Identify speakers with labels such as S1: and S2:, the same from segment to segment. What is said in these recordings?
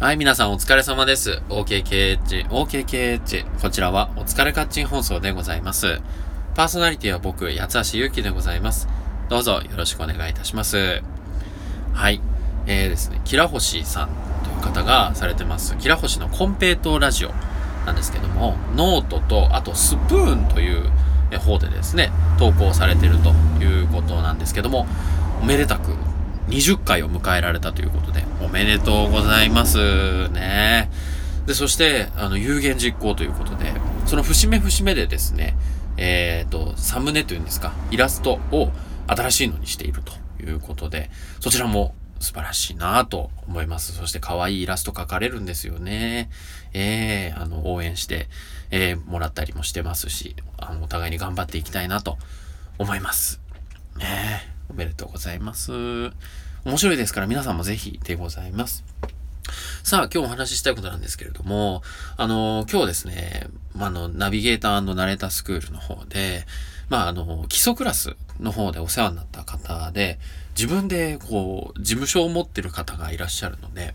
S1: はい、皆さんお疲れ様です。OKKH、OKKH。こちらはお疲れカッチン放送でございます。パーソナリティは僕、八橋ゆうきでございます。どうぞよろしくお願いいたします。はい。えーですね、キラホシさんという方がされてます、キラホシのコンペイトラジオなんですけども、ノートと、あとスプーンという方でですね、投稿されてるということなんですけども、おめでたく20回を迎えられたということで、おめでとうございますね。で、そして、あの、有言実行ということで、その節目節目でですね、えっ、と、サムネというんですか、イラストを新しいのにしているということで、そちらも素晴らしいなと思います。そして可愛いイラスト描かれるんですよね。ええあの、応援して、えーもらったりもしてますし、あの、お互いに頑張っていきたいなと思います。ねえ、おめでとうございます。面白いですから皆さんもぜひでございます。さあ、今日お話ししたいことなんですけれども、あの、今日ですね、まあ、の、ナビゲーターナレータースクールの方で、まあ、あの、基礎クラスの方でお世話になった方で、自分で、こう、事務所を持ってる方がいらっしゃるので、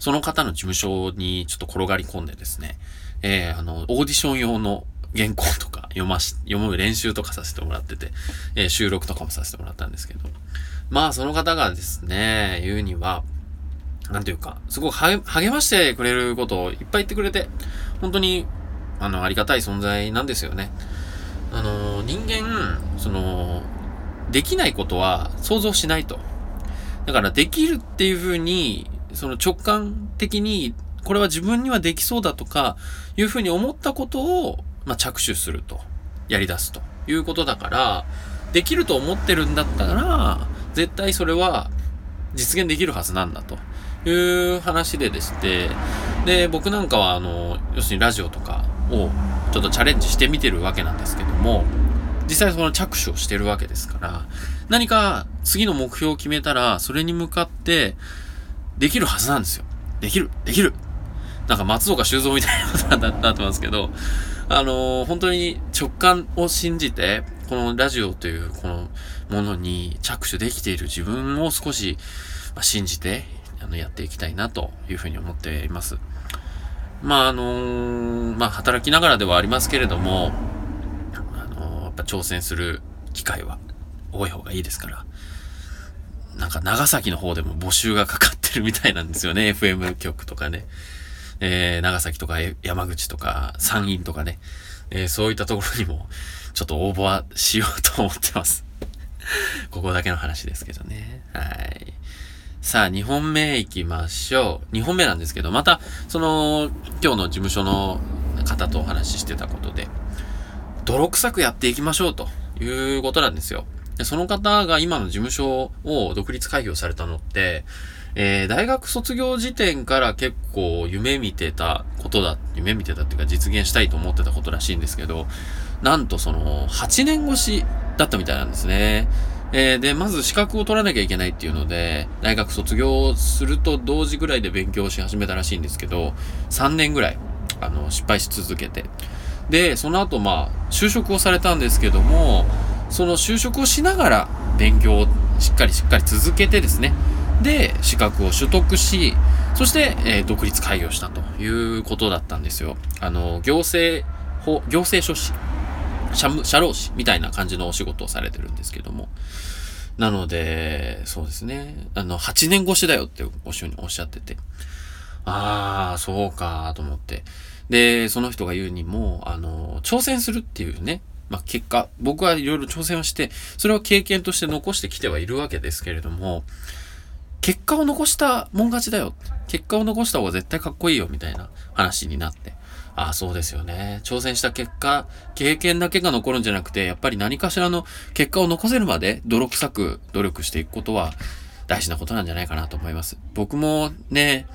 S1: その方の事務所にちょっと転がり込んでですね、えー、あの、オーディション用の原稿とか読まし、読む練習とかさせてもらってて、えー収録とかもさせてもらったんですけど、まあ、その方がですね、言うには、なんていうか、すごく励ましてくれることをいっぱい言ってくれて、本当に、あの、ありがたい存在なんですよね。あの、人間、その、できないことは想像しないと。だから、できるっていうふうに、その直感的に、これは自分にはできそうだとか、いうふうに思ったことを、まあ、着手すると。やり出すということだから、できると思ってるんだったら、絶対それは実現できるはずなんだという話ででして、で、僕なんかはあの、要するにラジオとかをちょっとチャレンジしてみてるわけなんですけども、実際その着手をしてるわけですから、何か次の目標を決めたら、それに向かってできるはずなんですよ。できるできるなんか松岡修造みたいなことになってますけど、あのー本当に直感を信じて、このラジオというこのものに着手できている自分を少し、ま、信じて、あの、やっていきたいなというふうに思っています。まあ、あのーまあ、働きながらではありますけれども、あのーやっぱ挑戦する機会は多い方がいいですから。なんか長崎の方でも募集がかかってるみたいなんですよね。FM 局とかね。えー、長崎とか山口とか山陰とかね。えーそういったところにもちょっと応募はしようと思ってます。ここだけの話ですけどね。はい。さあ、2本目行きましょう。2本目なんですけど、また、その、今日の事務所の方とお話ししてたことで、泥臭くやっていきましょうということなんですよ。でその方が今の事務所を独立開業されたのって、えー大学卒業時点から結構夢見てたことだ、夢見てたっていうか実現したいと思ってたことらしいんですけど、なんとその8年越しだったみたいなんですね。えーで、まず資格を取らなきゃいけないっていうので、大学卒業すると同時ぐらいで勉強し始めたらしいんですけど、3年ぐらい、あの、失敗し続けて。で、その後、まあ、就職をされたんですけども、その就職をしながら勉強をしっかりしっかり続けてですね、で、資格を取得し、そして、えー独立開業したということだったんですよ。あの、行政法、行政書士、社務、社労士みたいな感じのお仕事をされてるんですけども。なので、そうですね。あの、8年越しだよっておっしおっしゃってて。ああ、そうか、と思って。で、その人が言うにも、あの、挑戦するっていうね、まあ、結果、僕はいろいろ挑戦をして、それを経験として残してきてはいるわけですけれども、結果を残したもん勝ちだよ。結果を残した方が絶対かっこいいよ、みたいな話になって。ああ、そうですよね。挑戦した結果、経験だけが残るんじゃなくて、やっぱり何かしらの結果を残せるまで泥臭く努力していくことは大事なことなんじゃないかなと思います。僕もね、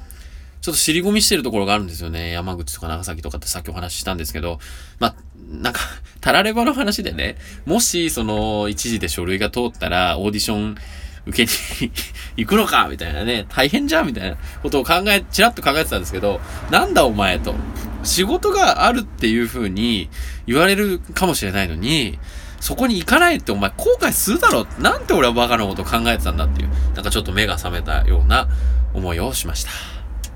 S1: ちょっと尻込みしてるところがあるんですよね。山口とか長崎とかってさっきお話ししたんですけど、まあ、なんか、たらればの話でね、もし、その、一時で書類が通ったら、オーディション受けに行くのかみたいなね、大変じゃんみたいなことを考え、ちらっと考えてたんですけど、なんだお前と。仕事があるっていう風に言われるかもしれないのに、そこに行かないってお前後悔するだろなんて俺はバカなこと考えてたんだっていう、なんかちょっと目が覚めたような思いをしました。